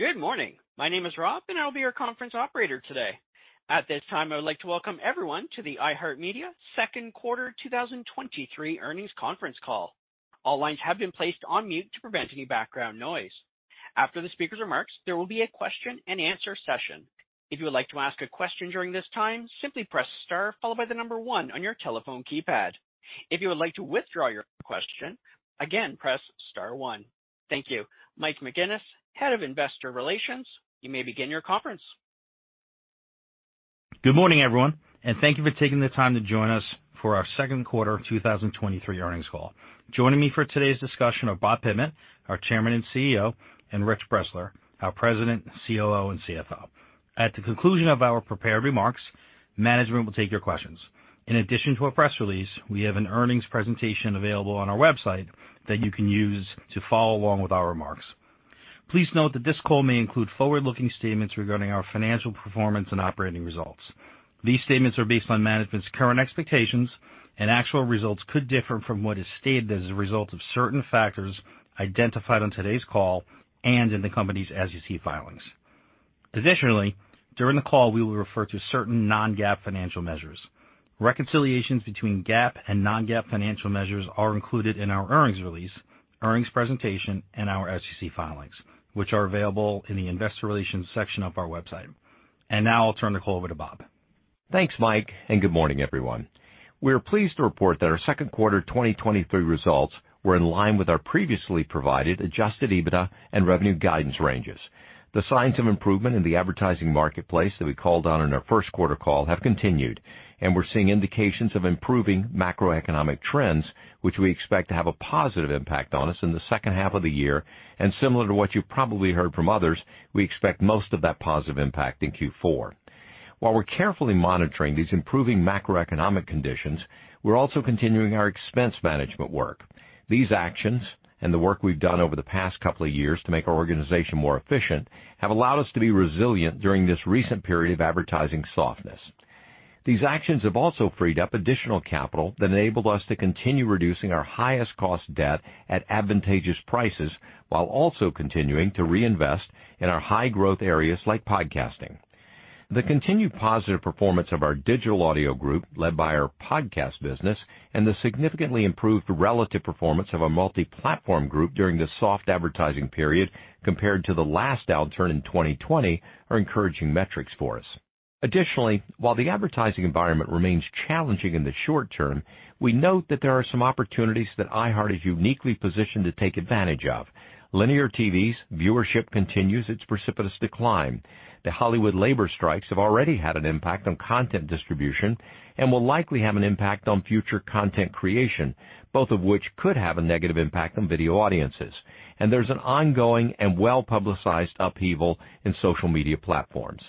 Good morning. My name is Rob, and I'll be your conference operator today. At this time, I would like to welcome everyone to the iHeartMedia second quarter 2023 earnings conference call. All lines have been placed on mute to prevent any background noise. After the speaker's remarks, there will be a question-and-answer session. If you would like to ask a question during this time, simply press star followed by the number one on your telephone keypad. If you would like to withdraw your question, again, press star one. Thank you. Mike McGuinness, Head of Investor Relations, you may begin your conference. Good morning, everyone, and thank you for taking the time to join us for our second quarter 2023 earnings call. Joining me for today's discussion are Bob Pittman, our Chairman and CEO, and Rich Bressler, our President, COO, and CFO. At the conclusion of our prepared remarks, management will take your questions. In addition to our press release, we have an earnings presentation available on our website that you can use to follow along with our remarks. Please note that this call may include forward-looking statements regarding our financial performance and operating results. These statements are based on management's current expectations, and actual results could differ from what is stated as a result of certain factors identified on today's call and in the company's SEC filings. Additionally, during the call, we will refer to certain non-GAAP financial measures. Reconciliations between GAAP and non-GAAP financial measures are included in our earnings release, earnings presentation, and our SEC filings, which are available in the investor relations section of our website. And now I'll turn the call over to Bob. Thanks, Mike. And good morning, everyone. We are pleased to report that our second quarter 2023 results were in line with our previously provided adjusted EBITDA and revenue guidance ranges. The signs of improvement in the advertising marketplace that we called on in our first quarter call have continued, and we're seeing indications of improving macroeconomic trends, which we expect to have a positive impact on us in the second half of the year. And Similar to what you've probably heard from others, we expect most of that positive impact in Q4. While we're carefully monitoring these improving macroeconomic conditions, we're also continuing our expense management work. These actions and the work we've done over the past couple of years to make our organization more efficient, have allowed us to be resilient during this recent period of advertising softness. These actions have also freed up additional capital that enabled us to continue reducing our highest cost debt at advantageous prices, while also continuing to reinvest in our high-growth areas like podcasting. The continued positive performance of our Digital Audio Group, led by our podcast business, and the significantly improved relative performance of our Multiplatform Group during this soft advertising period compared to the last downturn in 2020, are encouraging metrics for us. Additionally, while the advertising environment remains challenging in the short term, we note that there are some opportunities that iHeart is uniquely positioned to take advantage of. Linear TV's viewership continues its precipitous decline. The Hollywood labor strikes have already had an impact on content distribution and will likely have an impact on future content creation, both of which could have a negative impact on video audiences. And there's an ongoing and well-publicized upheaval in social media platforms.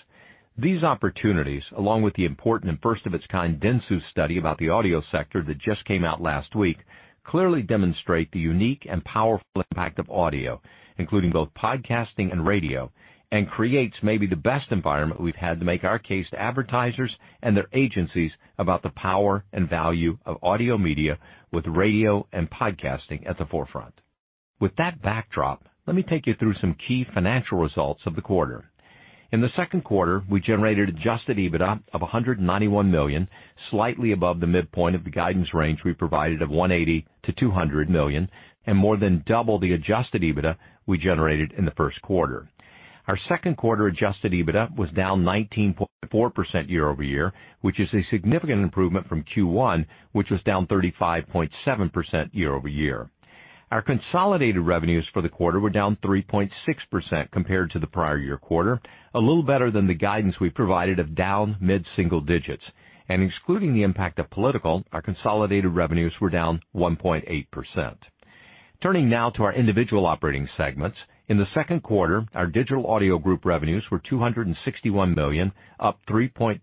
These opportunities, along with the important and first-of-its-kind Dentsu study about the audio sector that just came out last week, clearly demonstrate the unique and powerful impact of audio, including both podcasting and radio, and creates maybe the best environment we've had to make our case to advertisers and their agencies about the power and value of audio media with radio and podcasting at the forefront. With that backdrop, let me take you through some key financial results of the quarter. In the second quarter, we generated adjusted EBITDA of $191 million, slightly above the midpoint of the guidance range we provided of $180 million-$200 million, and more than double the adjusted EBITDA we generated in the first quarter. Our second quarter adjusted EBITDA was down 19.4% year-over-year, which is a significant improvement from Q1, which was down 35.7% year-over-year. Our consolidated revenues for the quarter were down 3.6% compared to the prior year quarter, a little better than the guidance we provided of down mid-single digits. And excluding the impact of political, our consolidated revenues were down 1.8%. Turning now to our individual operating segments. In the second quarter, our Digital Audio Group revenues were 261 million, up 3.3%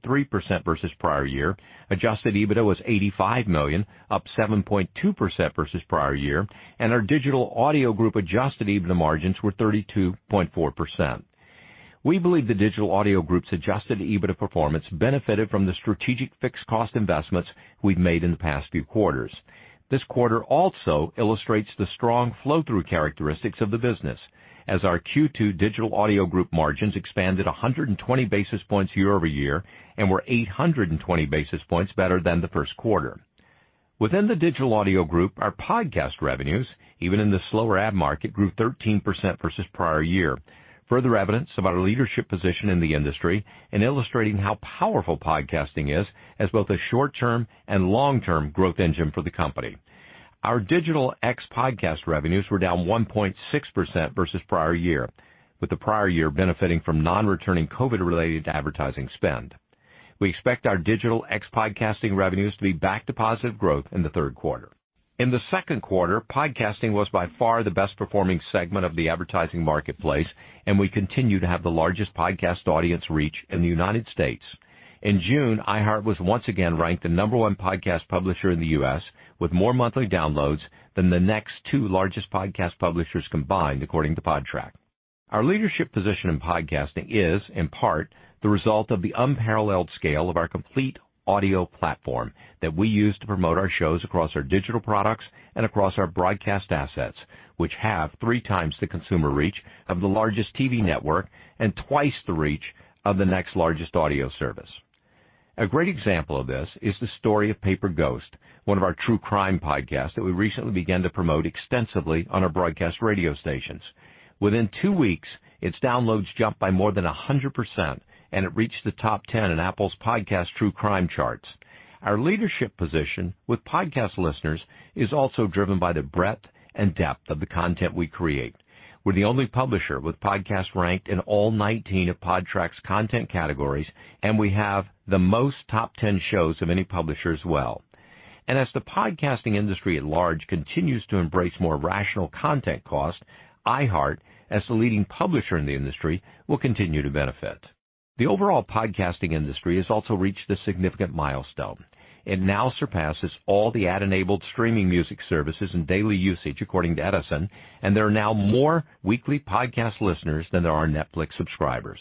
versus prior year. Adjusted EBITDA was 85 million, up 7.2% versus prior year, and our Digital Audio Group adjusted EBITDA margins were 32.4%. We believe the Digital Audio Group's adjusted EBITDA performance benefited from the strategic fixed cost investments we've made in the past few quarters. This quarter also illustrates the strong flow-through characteristics of the business, as our Q2 Digital Audio Group margins expanded 120 basis points year-over-year and were 820 basis points better than the first quarter. Within the Digital Audio Group, our podcast revenues, even in the slower ad market, grew 13% versus prior year. Further evidence of our leadership position in the industry and illustrating how powerful podcasting is as both a short-term and long-term growth engine for the company. Our digital ex-podcast revenues were down 1.6% versus prior year, with the prior year benefiting from non-returning COVID-related advertising spend. We expect our digital ex-podcasting revenues to be back to positive growth in the third quarter. In the second quarter, podcasting was by far the best performing segment of the advertising marketplace, and we continue to have the largest podcast audience reach in the United States. In June, iHeart was once again ranked the number one podcast publisher in the U.S., with more monthly downloads than the next two largest podcast publishers combined, according to Podtrac. Our leadership position in podcasting is, in part, the result of the unparalleled scale of our complete audio platform that we use to promote our shows across our digital products and across our broadcast assets, which have three times the consumer reach of the largest TV network and twice the reach of the next largest audio service. A great example of this is the story of Paper Ghost, one of our true crime podcasts that we recently began to promote extensively on our broadcast radio stations. Within two weeks, its downloads jumped by more than 100%, and it reached the top 10 in Apple's podcast true crime charts. Our leadership position with podcast listeners is also driven by the breadth and depth of the content we create. We're the only publisher with podcasts ranked in all 19 of Podtrac's content categories, and we have the most top 10 shows of any publisher as well. And as the podcasting industry at large continues to embrace more rational content cost, iHeart, as the leading publisher in the industry, will continue to benefit. The overall podcasting industry has also reached a significant milestone. It now surpasses all the ad-enabled streaming music services in daily usage, according to Edison, and there are now more weekly podcast listeners than there are Netflix subscribers.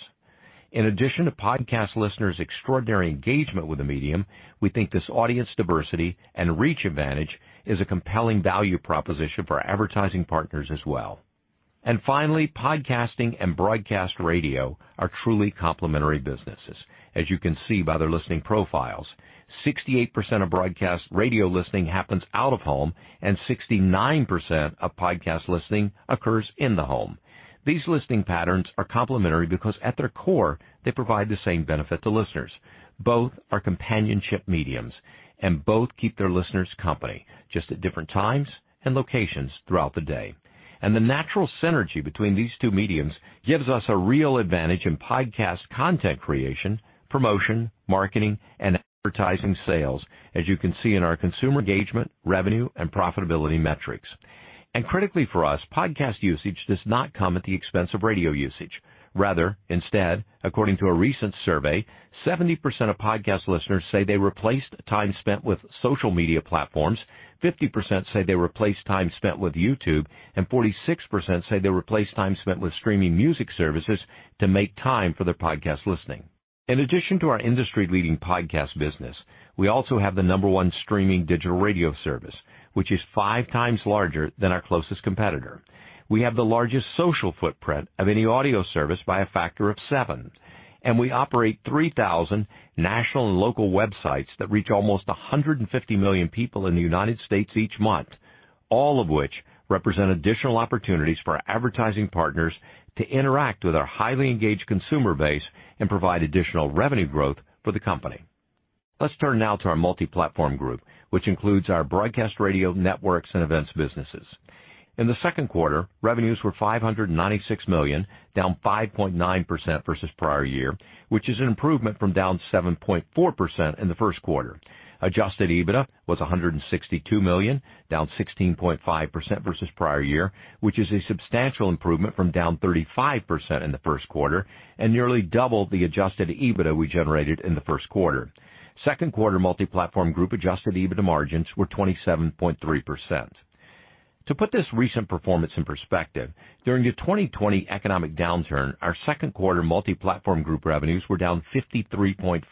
In addition to podcast listeners' extraordinary engagement with the medium, we think this audience diversity and reach advantage is a compelling value proposition for advertising partners as well. And finally, podcasting and broadcast radio are truly complementary businesses, as you can see by their listening profiles. 68% of broadcast radio listening happens out of home, and 69% of podcast listening occurs in the home. These listening patterns are complementary because at their core, they provide the same benefit to listeners. Both are companionship mediums, and both keep their listeners company, just at different times and locations throughout the day and the natural synergy between these two mediums gives us a real advantage in podcast content creation, promotion, marketing, and advertising sales, as you can see in our consumer engagement, revenue, and profitability metrics. And critically for us, podcast usage does not come at the expense of radio usage. Rather, instead, according to a recent survey, 70% of podcast listeners say they replaced time spent with social media platforms 50% say they replaced time spent with YouTube, and 46% say they replaced time spent with streaming music services to make time for their podcast listening. In addition to our industry-leading podcast business, we also have the number one streaming digital radio service, which is five times larger than our closest competitor. We have the largest social footprint of any audio service by a factor of seven and we operate 3,000 national and local websites that reach almost 150 million people in the United States each month, all of which represent additional opportunities for our advertising partners to interact with our highly engaged consumer base and provide additional revenue growth for the company. Let's turn now to our multi-platform group, which includes our broadcast radio, networks, and events businesses. In the second quarter, revenues were 596 million, down 5.9% versus prior year, which is an improvement from down 7.4% in the first quarter. Adjusted EBITDA was 162 million, down 16.5% versus prior year, which is a substantial improvement from down 35% in the first quarter and nearly double the adjusted EBITDA we generated in the first quarter. Second quarter multi-platform group adjusted EBITDA margins were 27.3%. To put this recent performance in perspective, during the 2020 economic downturn, our second quarter multi-platform group revenues were down 53.4%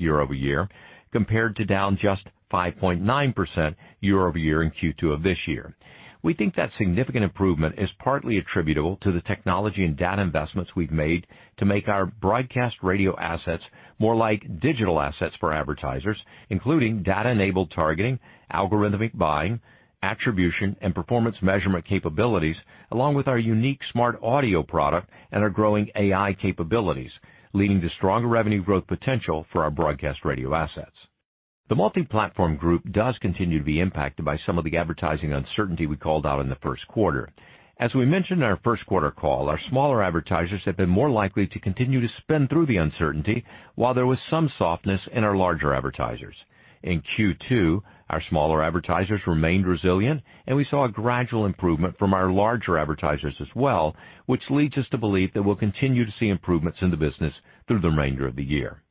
year-over-year, compared to down just 5.9% year-over-year in Q2 of this year. We think that significant improvement is partly attributable to the technology and data investments we've made to make our broadcast radio assets more like digital assets for advertisers, including data-enabled targeting, algorithmic buying, attribution, and performance measurement capabilities, along with our unique smart audio product and our growing AI capabilities, leading to stronger revenue growth potential for our broadcast radio assets. The Multiplatform Group does continue to be impacted by some of the advertising uncertainty we called out in the first quarter. As we mentioned in our first quarter call, our smaller advertisers have been more likely to continue to spend through the uncertainty, while there was some softness in our larger advertisers. In Q2, our smaller advertisers remained resilient, and we saw a gradual improvement from our larger advertisers as well, which leads us to believe that we'll continue to see improvements in the business through the remainder of the year.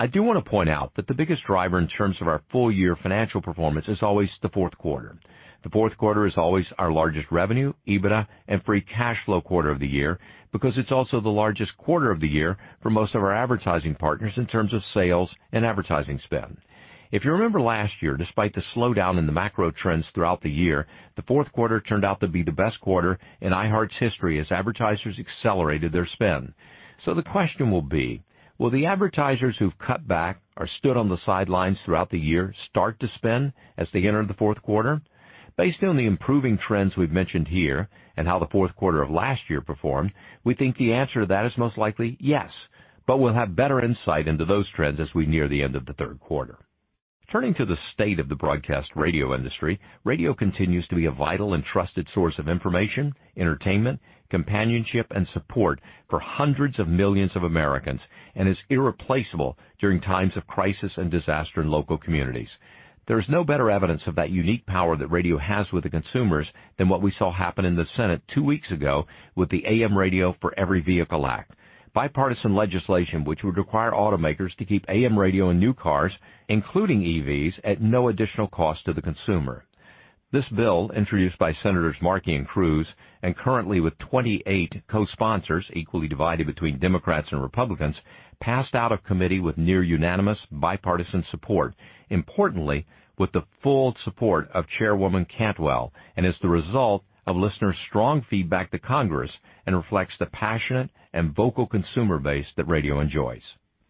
I do want to point out that the biggest driver in terms of our full year financial performance is always the fourth quarter. The fourth quarter is always our largest revenue, EBITDA, and free cash flow quarter of the year because it's also the largest quarter of the year for most of our advertising partners in terms of sales and advertising spend. If you remember last year, despite the slowdown in the macro trends throughout the year, the fourth quarter turned out to be the best quarter in iHeart's history as advertisers accelerated their spend. So the question will be: Will the advertisers who've cut back or stood on the sidelines throughout the year start to spend as they enter the fourth quarter? Based on the improving trends we've mentioned here and how the fourth quarter of last year performed, we think the answer to that is most likely yes, but we'll have better insight into those trends as we near the end of the third quarter. Turning to the state of the broadcast radio industry, radio continues to be a vital and trusted source of information, entertainment, companionship, and support for hundreds of millions of Americans and is irreplaceable during times of crisis and disaster in local communities. There is no better evidence of that unique power that radio has with the consumers than what we saw happen in the Senate two weeks ago with the AM Radio for Every Vehicle Act, bipartisan legislation which would require automakers to keep AM radio in new cars, including EVs, at no additional cost to the consumer. This bill, introduced by Senators Markey and Cruz, and currently with 28 co-sponsors equally divided between Democrats and Republicans, passed out of committee with near unanimous bipartisan support, importantly, with the full support of Chairwoman Cantwell, and is the result of listeners' strong feedback to Congress and reflects the passionate and vocal consumer base that radio enjoys.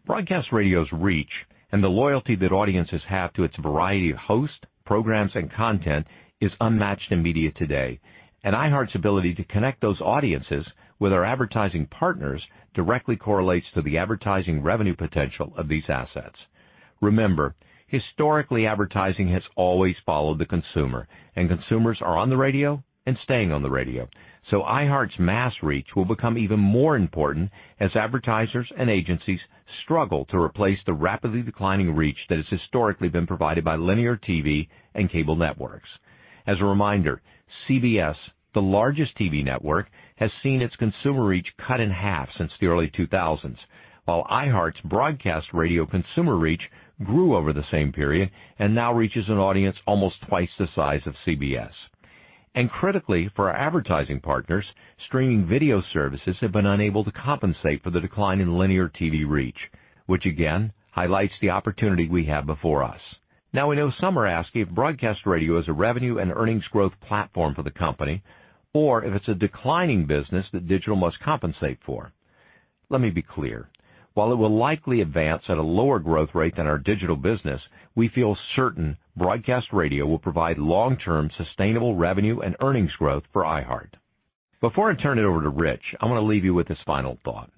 Broadcast radio's reach and the loyalty that audiences have to its variety of hosts, programs, and content is unmatched in media today, and iHeart's ability to connect those audiences with our advertising partners directly correlates to the advertising revenue potential of these assets. Remember, historically, advertising has always followed the consumer, and consumers are on the radio and staying on the radio. iHeart's mass reach will become even more important as advertisers and agencies struggle to replace the rapidly declining reach that has historically been provided by linear TV and cable networks. As a reminder, CBS, the largest TV network, has seen its consumer reach cut in half since the early 2000s, while iHeart's broadcast radio consumer reach grew over the same period and now reaches an audience almost twice the size of CBS. And critically, for our advertising partners, streaming video services have been unable to compensate for the decline in linear TV reach, which again highlights the opportunity we have before us. Now, we know some are asking if broadcast radio is a revenue and earnings growth platform for the company or if it's a declining business that digital must compensate for. Let me be clear. While it will likely advance at a lower growth rate than our digital business, we feel certain broadcast radio will provide long-term sustainable revenue and earnings growth for iHeart. Before I turn it over to Rich, I want to leave you with this final thought.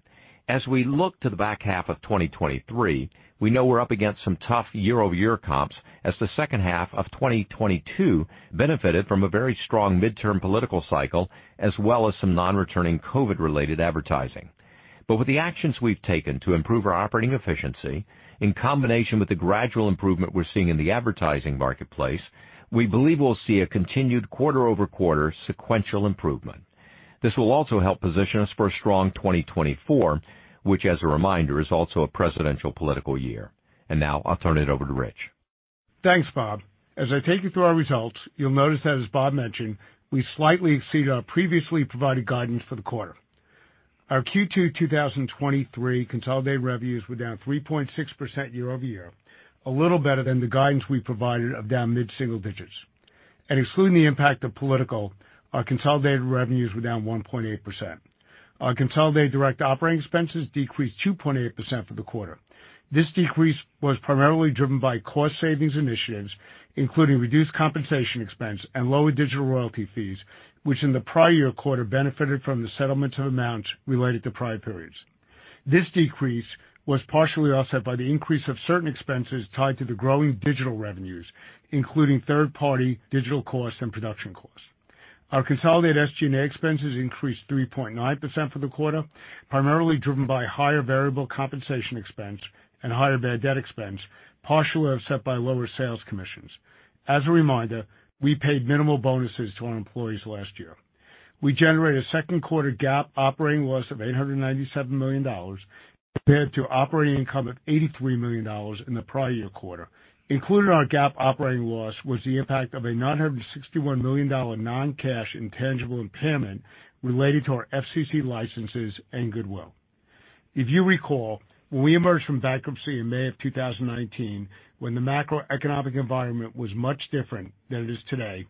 As we look to the back half of 2023, we know we're up against some tough year-over-year comps as the second half of 2022 benefited from a very strong midterm political cycle as well as some non-returning COVID-related advertising. But with the actions we've taken to improve our operating efficiency, in combination with the gradual improvement we're seeing in the advertising marketplace, we believe we'll see a continued quarter-over-quarter sequential improvement. This will also help position us for a strong 2024, which as a reminder, is also a presidential political year. And now I'll turn it over to Rich. Thanks, Bob. As I take you through our results, you'll notice that, as Bob mentioned, we slightly exceeded our previously provided guidance for the quarter. Our Q2 2023 consolidated revenues were down 3.6% year-over-year, a little better than the guidance we provided of down mid-single digits. and excluding the impact of political, our consolidated revenues were down 1.8%. Our consolidated direct operating expenses decreased 2.8% for the quarter. This decrease was primarily driven by cost savings initiatives, including reduced compensation expense and lower digital royalty fees, which in the prior year quarter benefited from the settlement of amounts related to prior periods. This decrease was partially offset by the increase of certain expenses tied to the growing digital revenues, including third-party digital costs and production costs. Our consolidated SG&A expenses increased 3.9% for the quarter, primarily driven by higher variable compensation expense and higher bad debt expense, partially offset by lower sales commissions. As a reminder, we paid minimal bonuses to our employees last year. We generated a second quarter GAAP operating loss of $897 million compared to operating income of $83 million in the prior year quarter. Included in our GAAP operating loss was the impact of a $961 million non-cash intangible impairment related to our FCC licenses and goodwill. If you recall, when we emerged from bankruptcy in May of 2019, when the macroeconomic environment was much different than it is today,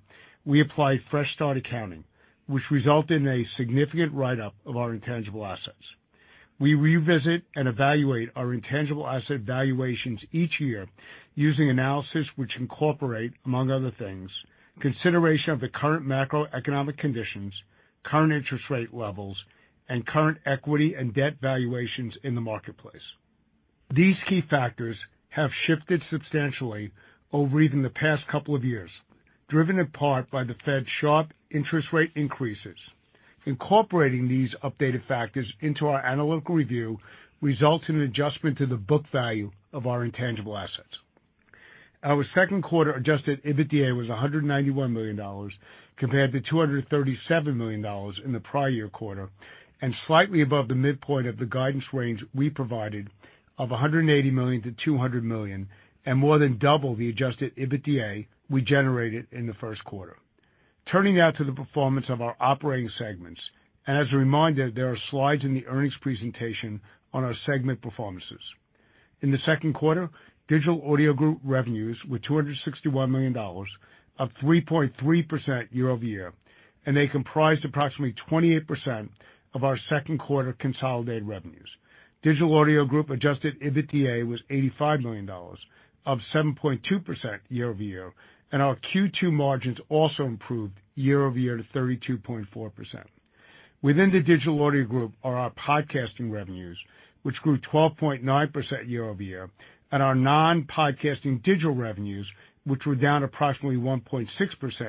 we applied fresh start accounting, which resulted in a significant write-up of our intangible assets. We revisit and evaluate our intangible asset valuations each year using analysis which incorporate, among other things, consideration of the current macroeconomic conditions, current interest rate levels, current equity and debt valuations in the marketplace. These key factors have shifted substantially over even the past couple of years, driven in part by the Fed's sharp interest rate increases. Incorporating these updated factors into our analytical review results in an adjustment to the book value of our intangible assets. Our second quarter adjusted EBITDA was $191 million compared to $237 million in the prior year quarter, and slightly above the midpoint of the guidance range we provided of $180 million-$200 million, and more than double the adjusted EBITDA we generated in the first quarter. Turning now to the performance of our operating segments. And as a reminder, there are slides in the earnings presentation on our segment performances. In the second quarter, Digital Audio Group revenues were $261 million, up 3.3% year-over-year, and they comprised approximately 28% of our second quarter consolidated revenues. Digital Audio Group adjusted EBITDA was $85 million, up 7.2% year-over-year, and our Q2 margins also improved year-over-year to 32.4%. Within the Digital Audio Group are our podcasting revenues, which grew 12.9% year-over-year, and our non-podcasting digital revenues, which were down approximately 1.6%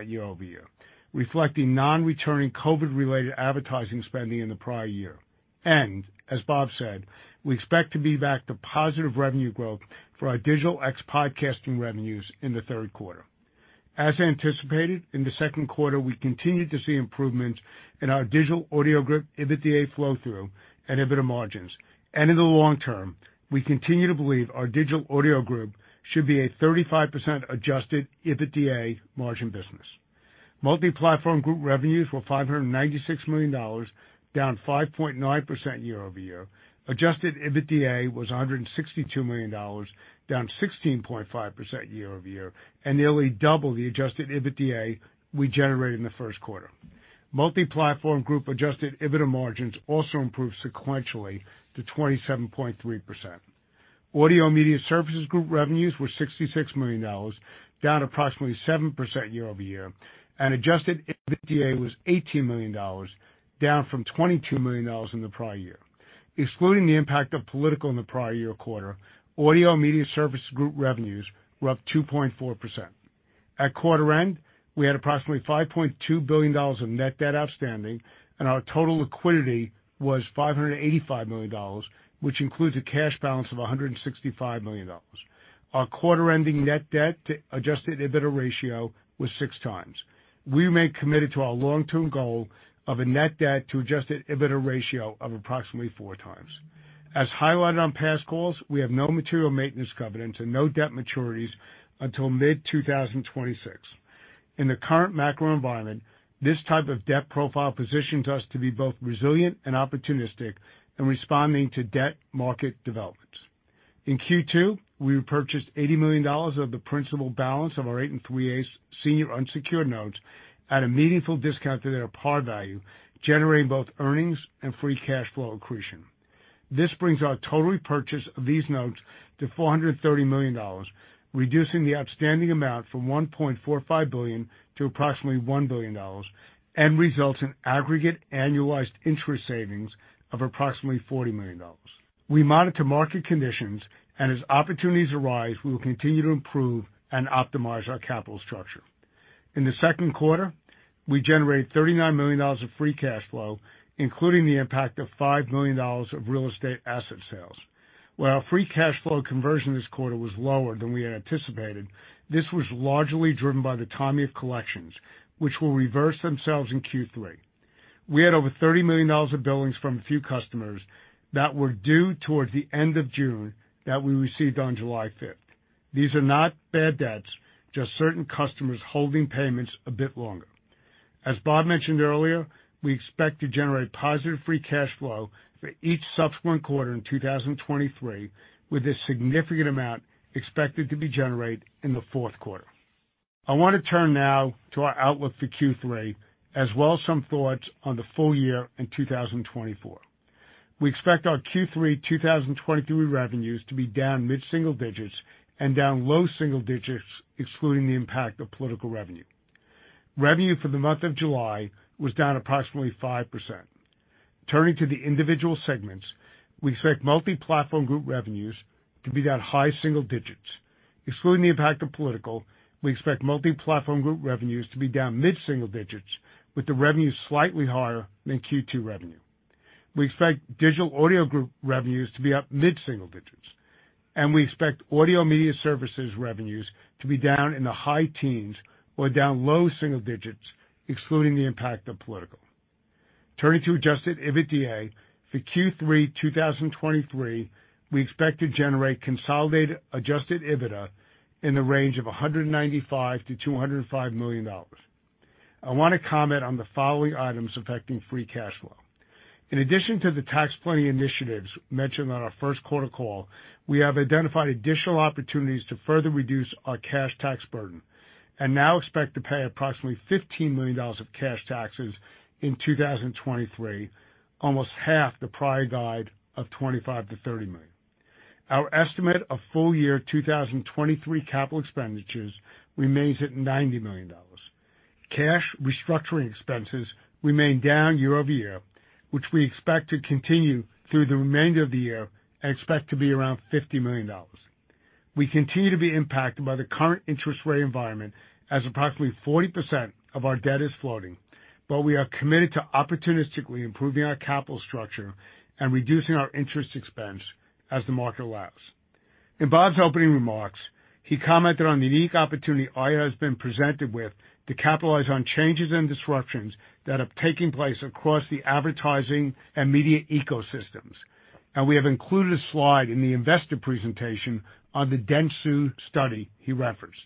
year-over-year, reflecting non-returning COVID-related advertising spending in the prior year. And, as Bob said, we expect to be back to positive revenue growth for our digital ex-podcasting revenues in the third quarter. As anticipated, in the second quarter, we continued to see improvements in our Digital Audio Group EBITDA flow-through and EBITDA margins. And in the long term, we continue to believe our Digital Audio Group should be a 35% adjusted EBITDA margin business. Multiplatform Group revenues were $596 million, down 5.9% year-over-year. Adjusted EBITDA was $162 million, down 16.5% year-over-year, and nearly double the adjusted EBITDA we generated in the first quarter. Multi-Platform Group adjusted EBITDA margins also improved sequentially to 27.3%. Audio and Media Services Group revenues were $66 million, down approximately 7% year-over-year, and adjusted EBITDA was $18 million, down from $22 million in the prior year. Excluding the impact of political in the prior year quarter, Audio and Media Services Group revenues were up 2.4%. At quarter end, we had approximately $5.2 billion of net debt outstanding, and our total liquidity was $585 million, which includes a cash balance of $165 million. Our quarter-ending net debt to adjusted EBITDA ratio was 6x. We remain committed to our long-term goal of a net debt to adjusted EBITDA ratio of approximately 4x. As highlighted on past calls, we have no material maintenance covenants and no debt maturities until mid-2026. In the current macro environment, this type of debt profile positions us to be both resilient and opportunistic in responding to debt market developments. In Q2, we repurchased $80 million of the principal balance of our 8 3/8 senior unsecured notes at a meaningful discount to their par value, generating both earnings and free cash flow accretion. This brings our total repurchase of these notes to $430 million, reducing the outstanding amount from 1.45 billion to approximately $1 billion, and results in aggregate annualized interest savings of approximately $40 million. We monitor market conditions, and as opportunities arise, we will continue to improve and optimize our capital structure. In the second quarter, we generated $39 million of free cash flow, including the impact of $5 million of real estate asset sales. While our free cash flow conversion this quarter was lower than we had anticipated, this was largely driven by the timing of collections, which will reverse themselves in Q3. We had over $30 million of billings from a few customers that were due towards the end of June that we received on July 5th. These are not bad debts, just certain customers holding payments a bit longer. As Bob mentioned earlier, we expect to generate positive free cash flow for each subsequent quarter in 2023, with a significant amount expected to be generated in the fourth quarter. I want to turn now to our outlook for Q3, as well as some thoughts on the full year in 2024. We expect our Q3 2023 revenues to be down mid-single digits and down low single digits, excluding the impact of political revenue. Revenue for the month of July was down approximately 5%. Turning to the individual segments, we expect Multiplatform Group revenues to be down high single digits. Excluding the impact of political, we expect Multiplatform Group revenues to be down mid-single digits, with the revenue slightly higher than Q2 revenue. We expect Digital Audio Group revenues to be up mid-single digits, and we expect Audio Media Services revenues to be down in the high teens or down low single digits, excluding the impact of political. Turning to adjusted EBITDA, for Q3 2023, we expect to generate consolidated adjusted EBITDA in the range of $195 million-$205 million. I want to comment on the following items affecting free cash flow. In addition to the tax planning initiatives mentioned on our first quarter call, we have identified additional opportunities to further reduce our cash tax burden and now expect to pay approximately $15 million of cash taxes in 2023, almost half the prior guide of $25 million-$30 million. Our estimate of full year 2023 capital expenditures remains at $90 million. Cash restructuring expenses remain down year-over-year, which we expect to continue through the remainder of the year and expect to be around $50 million. We continue to be impacted by the current interest rate environment, as approximately 40% of our debt is floating, but we are committed to opportunistically improving our capital structure and reducing our interest expense as the market allows. In Bob's opening remarks, he commented on the unique opportunity iHeart has been presented with to capitalize on changes and disruptions that have taken place across the advertising and media ecosystems. And we have included a slide in the investor presentation on the Dentsu study he referenced.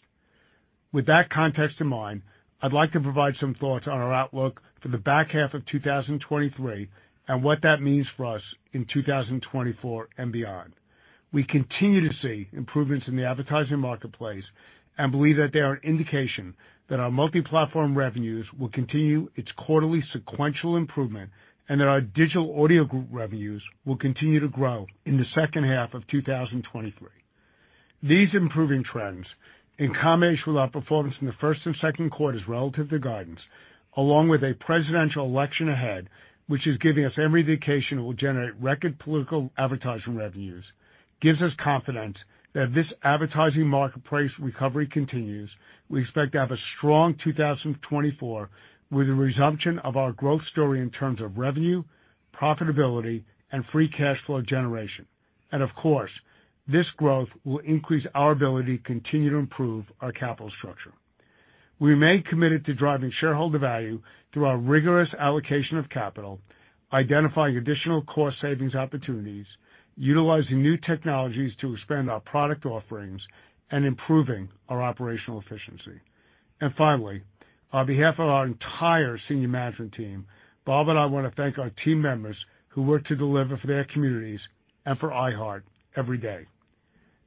With that context in mind, I'd like to provide some thoughts on our outlook for the back half of 2023 and what that means for us in 2024 and beyond. We continue to see improvements in the advertising marketplace and believe that they are an indication that our multi-platform revenues will continue its quarterly sequential improvement, and that our Digital Audio Group revenues will continue to grow in the second half of 2023. These improving trends, in combination with our performance in the first and second quarters relative to guidance, along with a presidential election ahead, which is giving us every indication it will generate record political advertising revenues, gives us confidence that if this advertising marketplace recovery continues, we expect to have a strong 2024 with a resumption of our growth story in terms of revenue, profitability, and free cash flow generation. And of course, this growth will increase our ability to continue to improve our capital structure. We remain committed to driving shareholder value through our rigorous allocation of capital, identifying additional cost savings opportunities, utilizing new technologies to expand our product offerings, and improving our operational efficiency. And finally, on behalf of our entire senior management team, Bob and I want to thank our team members who work to deliver for their communities and for iHeart every day.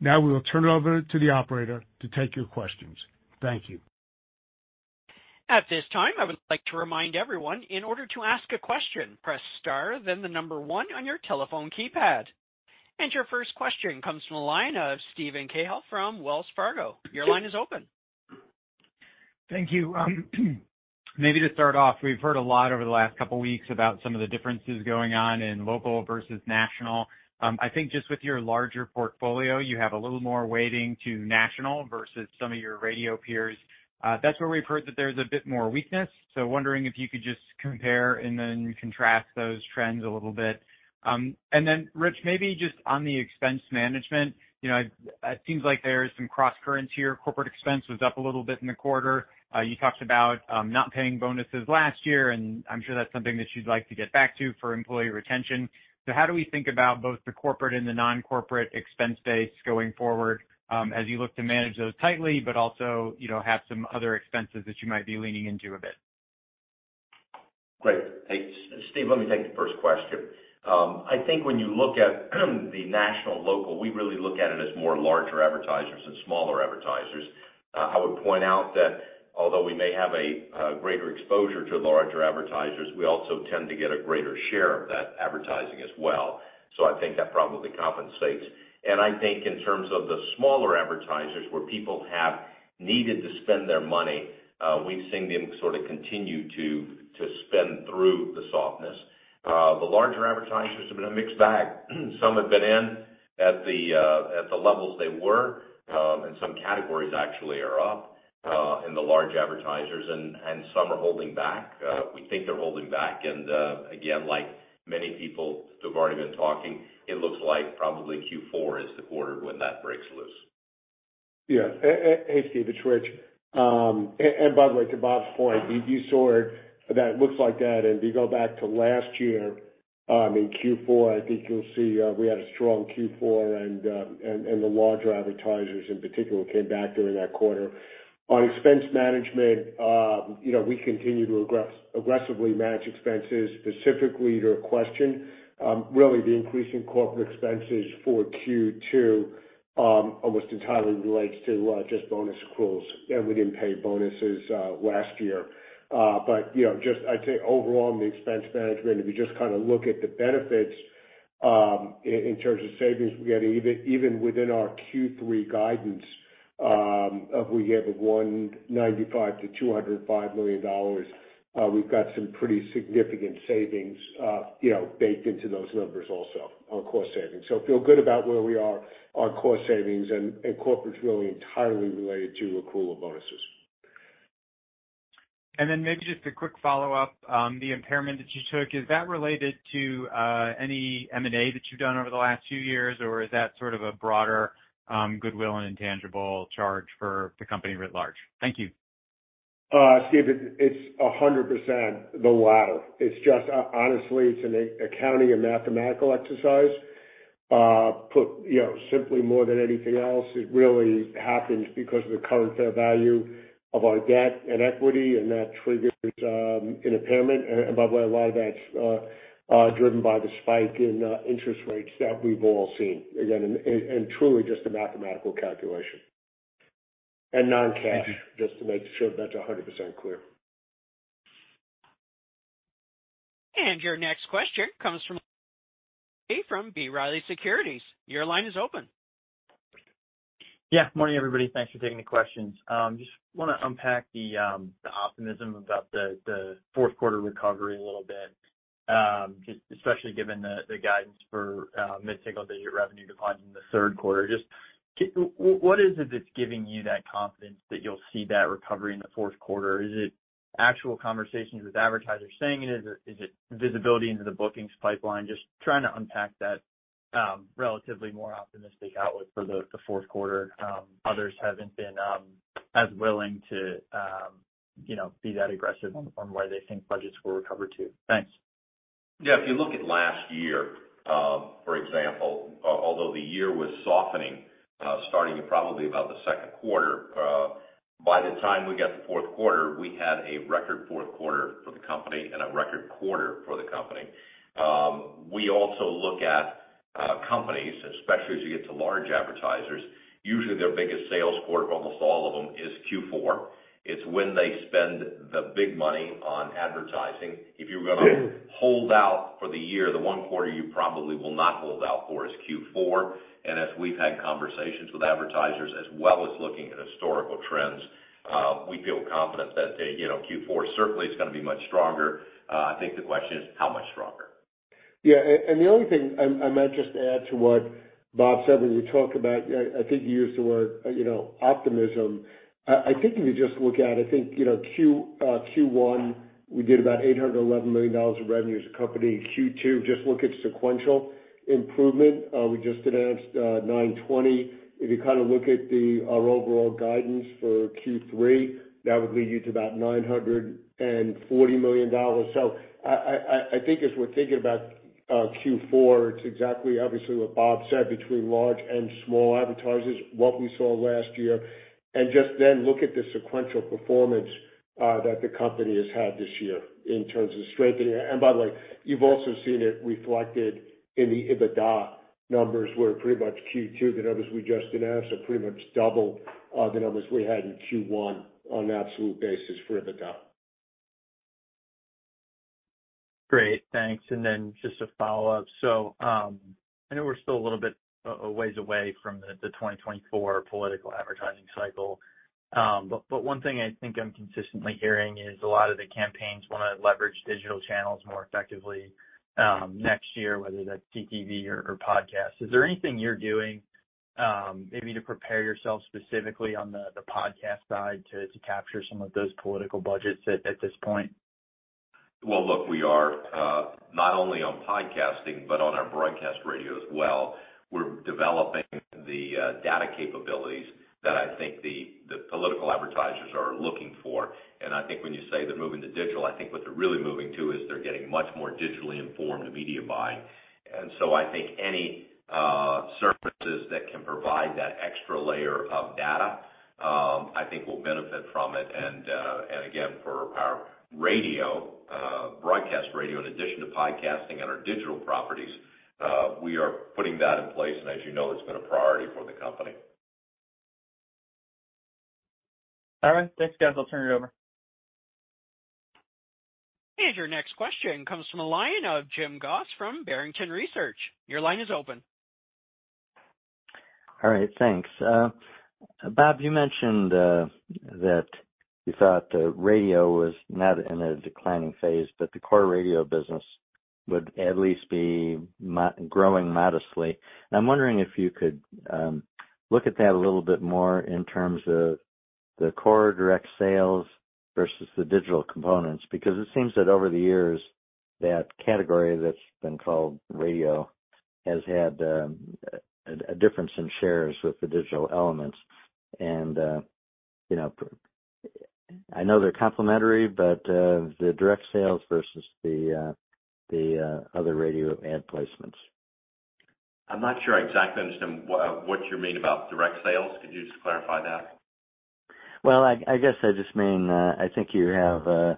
Now we will turn it over to the operator to take your questions. Thank you. At this time, I would like to remind everyone, in order to ask a question, press star, then the number one on your telephone keypad. And your first question comes from the line of Steven Cahall from Wells Fargo. Your line is open. Thank you. Um, maybe to start off, we've heard a lot over the last couple weeks about some of the differences going on in local versus national. Um, I think just with your larger portfolio, you have a little more weighting to national versus some of your radio peers. Uh, that's where we've heard that there's a bit more weakness. So wondering if you could just compare and then contrast those trends a little bit. Um and then Rich, maybe just on the expense management, you know, it seems like there's some crosscurrents here. Corporate expense was up a little bit in the quarter. Uh, you talked about um, not paying bonuses last year, and I'm sure that's something that you'd like to get back to for employee retention. So how do we think about both the corporate and the non-corporate expense base going forward, Um, as you look to manage those tightly, but also, you know, have some other expenses that you might be leaning into a bit? Great. Hey, Steve, let me take the first question. Um, I think when you look at the national local, we really look at it as more larger advertisers and smaller advertisers. Uh, I would point out that although we may have a greater exposure to larger advertisers, we also tend to get a greater share of that advertising as well. So I think that probably compensates. I think in terms of the smaller advertisers, where people have needed to spend their money, uh, we've seen them sort of continue to to spend through the softness. Uh the larger advertisers have been a mixed bag. Some have been in at the uh at the levels they were, um and some categories actually are up uh in the large advertisers, and, and some are holding back. Uh we think they're holding back. And uh again, like many people who've already been talking, it looks like probably Q4 is the quarter when that breaks loose. Yeah. Hey, Steve, it's Rich. Um, and by the way, to Bob's point, you saw it, that looks like that. And if you go back to last year, um, in Q4, I think you'll see, uh, we had a strong Q4 and uh and the larger advertisers in particular came back during that quarter. On expense management, um, you know, we continue to aggressively manage expenses. Specifically to your question, Um, really the increase in corporate expenses for Q2, um, almost entirely relates to uh, just bonus accruals, and we didn't pay bonuses uh, last year. Uh but you know, just I'd say overall in the expense management, if you just kind of look at the benefits, um, in terms of savings, we get even even within our Q3 guidance, of we gave of $195 million-$205 million, Uh, we've got some pretty significant savings, uh, you know, baked into those numbers also on cost savings. So feel good about where we are on cost savings, and corporate's really entirely related to accrual bonuses. And then maybe just a quick follow-up. Um, the impairment that you took, is that related to uh, any M&A that you've done over the last few years, or is that sort of a broader um, goodwill and intangible charge for the company writ large? Thank you. Steve, it's 100% the latter. It's just, honestly, it's an accounting and mathematical exercise. Uh put, you know, simply more than anything else, it really happens because of the current fair value of our debt and equity, and that triggers um an impairment. And by the way, a lot of that's uh uh driven by the spike in interest rates that we've all seen. Again, and truly just a mathematical calculation. Non-cash, just to make sure that's 100% clear. And your next question comes from from B. Riley Securities. Your line is open. Yeah. Morning, everybody. Thanks for taking the questions. Um, just wanna unpack the um, optimism about the fourth quarter recovery a little bit, um, just especially given the guidance for uh, mid-single-digit revenue declines in the third quarter. Just what is it that's giving you that confidence that you'll see that recovery in the fourth quarter? Is it actual conversations with advertisers saying it? Is it visibility into the bookings pipeline? Just trying to unpack that um, relatively more optimistic outlook for the fourth quarter. Um, others haven't been um, as willing to, you know, be that aggressive on where they think budgets will recover to. Thanks. Yeah. If you look at last year, for example, uh, although the year was softening, starting in probably about the second quarter, Uh by the time we got to fourth quarter, we had a record fourth quarter for the company and a record quarter for the company. We also look at uh companies, especially as you get to large advertisers, usually their biggest sales quarter, almost all of them, is Q4. It's when they spend the big money on advertising. If you're gonna hold out for the year, the one quarter you probably will not hold out for is Q4. And as we've had conversations with advertisers as well as looking at historical trends, we feel confident that, you know, Q4 certainly is gonna be much stronger. I think the question is how much stronger? Yeah. And the only thing I might just add to what Bob said when you talk about, I think you used the word, you know, optimism. I think if you just look at, I think, you know, Q uh Q1, we did about $811 million of revenue as a company. Q2, just look at sequential improvement. Uh, we just announced uh, 920. If you kind of look at the our overall guidance for Q3, that would lead you to about $940 million. So I I think as we're thinking about uh, Q4, it's exactly obviously what Bob said between large and small advertisers, what we saw last year, and just then look at the sequential performance that the company has had this year in terms of strengthening. And by the way, you've also seen it reflected in the EBITDA numbers, where pretty much Q2, the numbers we just announced are pretty much double the numbers we had in Q1 on an absolute basis for EBITDA. Great. Thanks. And then just a follow-up. So um I know we're still a little bit a ways away from the 2024 political advertising cycle. Um, but one thing I think I'm consistently hearing is a lot of the campaigns wanna leverage digital channels more effectively Um, next year, whether that's CTV or podcast. Is there anything you're doing um, maybe to prepare yourself specifically on the podcast side to capture some of those political budgets at this point? Well, look, we are uh, not only on podcasting, but on our broadcast radio as well. We're developing the uh, data capabilities that I think the political advertisers are looking for. And I think when you say they're moving to digital, I think what they're really moving to is they're getting much more digitally informed media buying. And so I think any uh services that can provide that extra layer of data, um I think will benefit from it. And uh and again, for our radio, uh broadcast radio, in addition to podcasting and our digital properties, uh we are putting that in place. And as you know, it's been a priority for the company. All right. Thanks, guys. I'll turn it over. And your next question comes from the line of Jim Goss from Barrington Research. Your line is open. All right. Thanks. Uh, Bob, you mentioned uh, that you thought the radio was not in a declining phase, but the core radio business would at least be growing modestly. I'm wondering if you could um, look at that a little bit more in terms of the core direct sales versus the digital components, because it seems that over the years, that category that's been called radio has had um, a difference in shares with the digital elements. And, uh, you know, I know they're complementary, but uh, the direct sales versus the uh, other radio ad placements. I'm not sure I exactly understand what you mean about direct sales. Could you just clarify that? Well, I I guess I just mean, uh, I think you have uh,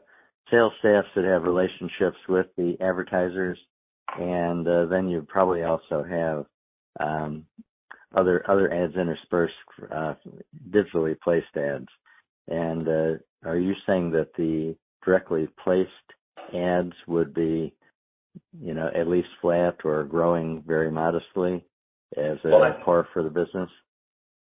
sales staffs that have relationships with the advertisers, and uh, then you probably also have um, other other ads interspersed, uh, digitally placed ads. And uh, are you saying that the directly placed ads would be, you know, at least flat or growing very modestly as a core for the business?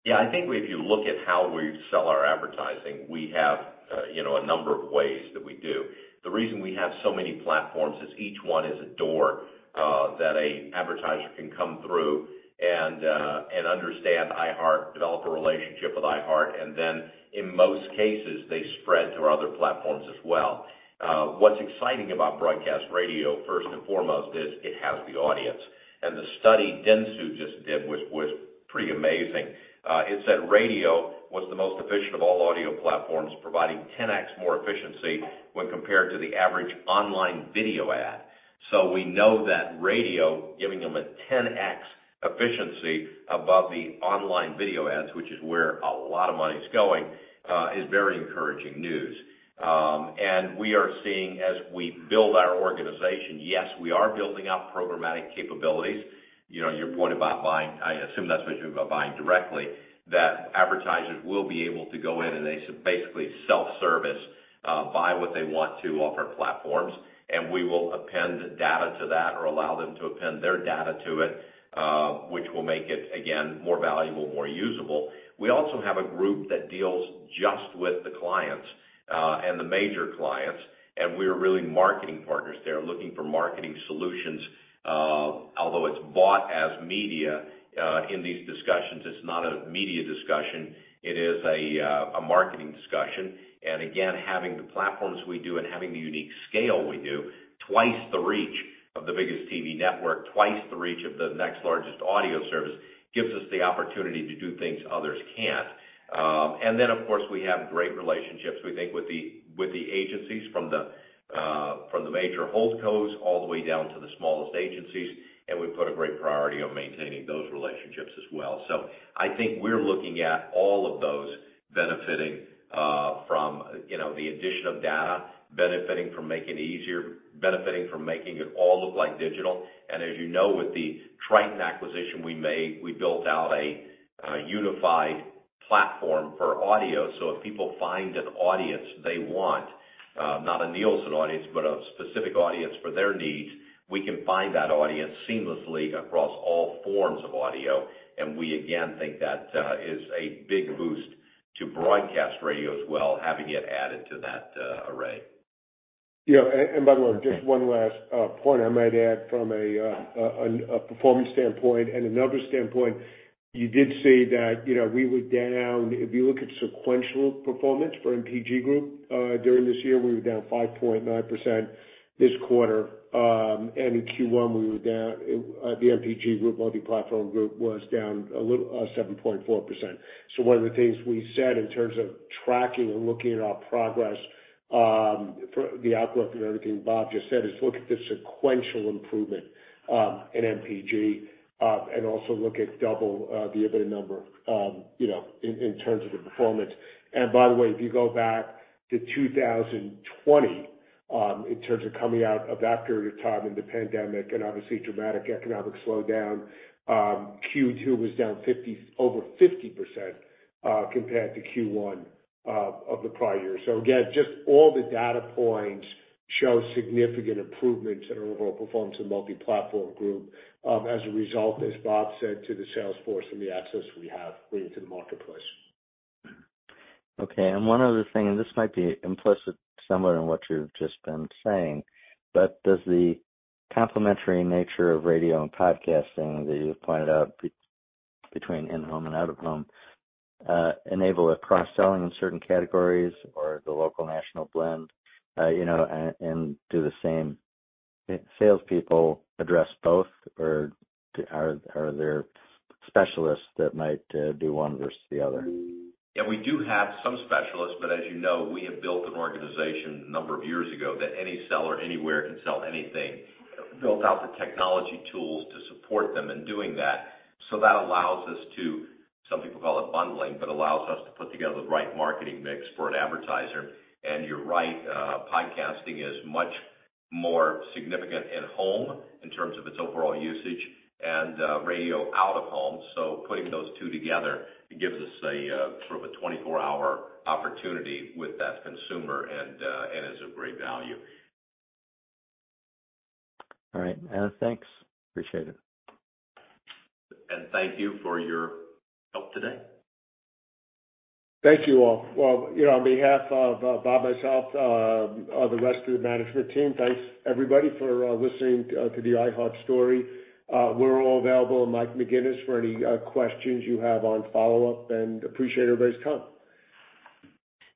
Yeah. I think if you look at how we sell our advertising, we have, uh, you know, a number of ways that we do. The reason we have so many platforms is each one is a door uh, that a advertiser can come through and uh and understand iHeart, develop a relationship with iHeart, and then in most cases, they spread to our other platforms as well. Uh, what's exciting about broadcast radio, first and foremost, is it has the audience. And the study Dentsu just did was pretty amazing. It said radio was the most efficient of all audio platforms, providing 10x more efficiency when compared to the average online video ad. So we know that radio, giving them a 10x efficiency above the online video ads, which is where a lot of money is going, is very encouraging news. Um and we are seeing as we build our organization, yes, we are building out programmatic capabilities. You know, your point about buying, I assume that's what you mean by buying directly, that advertisers will be able to go in and they basically self-service, uh, buy what they want to off our platforms, and we will append data to that or allow them to append their data to it, uh, which will make it, again, more valuable, more usable. We also have a group that deals just with the clients, uh and the major clients, and we're really marketing partners there, looking for marketing solutions. Uh, although it's bought as media, uh, in these discussions, it's not a media discussion, it is uh, a marketing discussion. And again, having the platforms we do and having the unique scale we do, twice the reach of the biggest TV network, twice the reach of the next largest audio service, gives us the opportunity to do things others can't. Um, and then, of course, we have great relationships, we think, with the with the agencies from the major holdcos all the way down to the smallest agencies, and we put a great priority on maintaining those relationships as well. So I think we're looking at all of those benefiting uh from, you know, the addition of data, benefiting from making it easier, benefiting from making it all look like digital. And as you know, with the Triton acquisition we made, we built out a unified platform for audio. So if people find an audience they want, Um, not a Nielsen audience, but a specific audience for their needs, we can find that audience seamlessly across all forms of audio. And we again think that uh, is a big boost to broadcast radio as well, having it added to that uh, array. Yeah. And by the way, just one last uh, point I might add from a performance standpoint and a numbers standpoint. You did see that, you know, we were down. If you look at sequential performance for MPG Group uh during this year, we were down 5.9% this quarter. Um and in Q1, we were down, the MPG Group, Multiplatform Group, was down a little, 7.4%. So one of the things we said in terms of tracking and looking at our progress, um for the outlook and everything Bob just said, is look at the sequential improvement um in MPG, Uh, and also look at double uh, the EBITDA number, um, you know, in terms of the performance. And by the way, if you go back to 2020, um, in terms of coming out of that period of time in the pandemic and obviously dramatic economic slowdown, um, Q2 was down over 50% uh, compared to Q1 of the prior year. So again, just all the data points show significant improvements in our overall performance in Multiplatform Group, Um, as a result, as Bob said, to the sales force and the access we have bringing to the marketplace. Okay. And one other thing, and this might be implicit somewhat in what you've just been saying, but does the complementary nature of radio and podcasting that you've pointed out between in-home and out-of-home uh, enable a cross-selling in certain categories or the local national blend, uh, you know, and do the same salespeople address both, or are there specialists that might uh, do one versus the other? Yeah, we do have some specialists, but as you know, we have built an organization a number of years ago that any seller anywhere can sell anything. Built out the technology tools to support them in doing that. So that allows us to, some people call it bundling, but allows us to put together the right marketing mix for an advertiser. And you're right, uh, podcasting is much more significant in home in terms of its overall usage and uh, radio out of home. So putting those two together gives us a uh, sort of a 24-hour opportunity with that consumer and uh, and is of great value. All right. Thanks. Appreciate it. And thank you for your help today. Thank you all. Well, you know, on behalf of uh, Bob, myself, uh, uh, the rest of the management team, thanks everybody for listening to the iHeart story. We're all available, and Mike McGuinness, for any questions you have on follow-up, and appreciate everybody's time.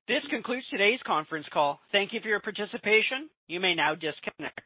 This concludes today's conference call. Thank you for your participation. You may now disconnect.